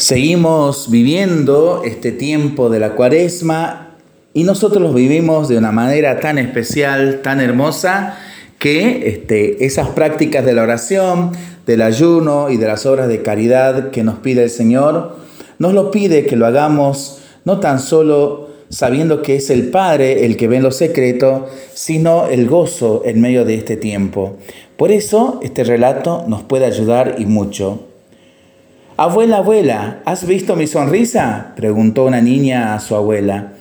Seguimos viviendo este tiempo de la cuaresma y nosotros lo vivimos de una manera tan especial, tan hermosa, que este, esas prácticas de la oración, del ayuno y de las obras de caridad que nos pide el Señor, nos lo pide que lo hagamos no tan solo sabiendo que es el Padre el que ve en lo secreto, sino el gozo en medio de este tiempo. Por eso este relato nos puede ayudar y mucho. Abuela, abuela, ¿has visto mi sonrisa? preguntó una niña a su abuela.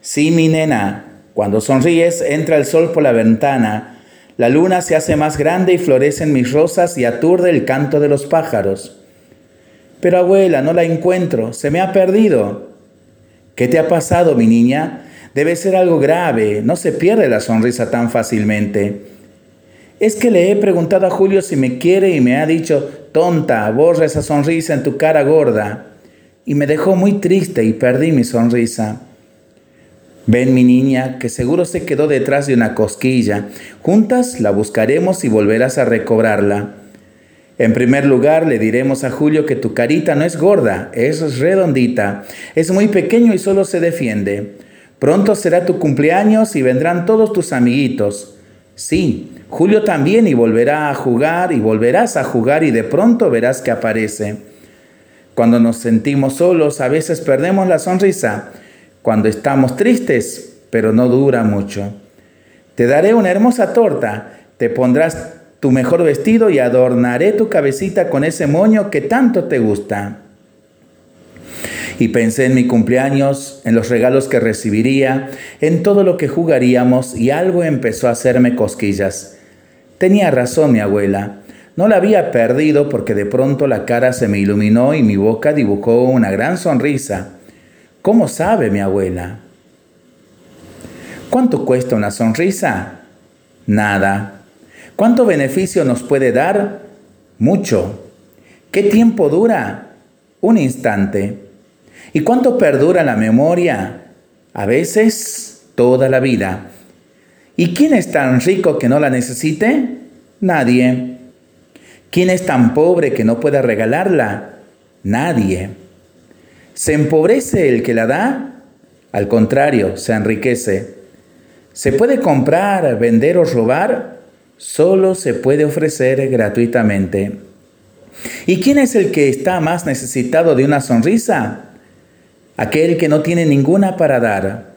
Sí, mi nena, cuando sonríes entra el sol por la ventana, la luna se hace más grande y florecen mis rosas y aturde el canto de los pájaros. Pero abuela, no la encuentro, se me ha perdido. ¿Qué te ha pasado, mi niña? Debe ser algo grave, no se pierde la sonrisa tan fácilmente. Es que le he preguntado a Julio si me quiere y me ha dicho, tonta, borra esa sonrisa en tu cara gorda. Y me dejó muy triste y perdí mi sonrisa. Ven mi niña, que seguro se quedó detrás de una cosquilla. Juntas la buscaremos y volverás a recobrarla. En primer lugar, le diremos a Julio que tu carita no es gorda, es redondita, es muy pequeño y solo se defiende. Pronto será tu cumpleaños y vendrán todos tus amiguitos. Sí, Julio también y volverá a jugar y volverás a jugar y de pronto verás que aparece. Cuando nos sentimos solos, a veces perdemos la sonrisa. Cuando estamos tristes, pero no dura mucho. Te daré una hermosa torta, te pondrás tu mejor vestido y adornaré tu cabecita con ese moño que tanto te gusta. Y pensé en mi cumpleaños, en los regalos que recibiría, en todo lo que jugaríamos y algo empezó a hacerme cosquillas. Tenía razón mi abuela. No la había perdido porque de pronto la cara se me iluminó y mi boca dibujó una gran sonrisa. ¿Cómo sabe mi abuela? ¿Cuánto cuesta una sonrisa? Nada. ¿Cuánto beneficio nos puede dar? Mucho. ¿Qué tiempo dura? Un instante. ¿Y cuánto perdura la memoria? A veces toda la vida. ¿Y quién es tan rico que no la necesite? Nadie. ¿Quién es tan pobre que no pueda regalarla? Nadie. ¿Se empobrece el que la da? Al contrario, se enriquece. ¿Se puede comprar, vender o robar? Solo se puede ofrecer gratuitamente. ¿Y quién es el que está más necesitado de una sonrisa? Aquel que no tiene ninguna para dar.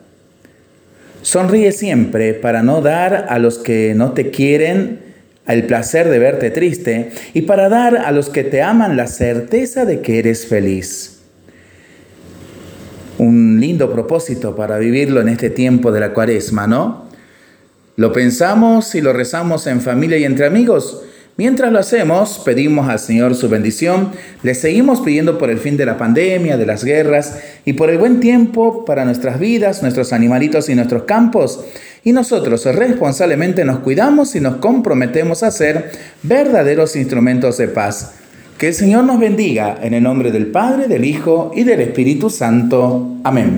Sonríe siempre para no dar a los que no te quieren el placer de verte triste y para dar a los que te aman la certeza de que eres feliz. Un lindo propósito para vivirlo en este tiempo de la cuaresma, ¿no? Lo pensamos y lo rezamos en familia y entre amigos Mientras lo hacemos, pedimos al Señor su bendición, le seguimos pidiendo por el fin de la pandemia, de las guerras y por el buen tiempo para nuestras vidas, nuestros animalitos y nuestros campos. Y nosotros responsablemente nos cuidamos y nos comprometemos a ser verdaderos instrumentos de paz. Que el Señor nos bendiga en el nombre del Padre, del Hijo y del Espíritu Santo. Amén.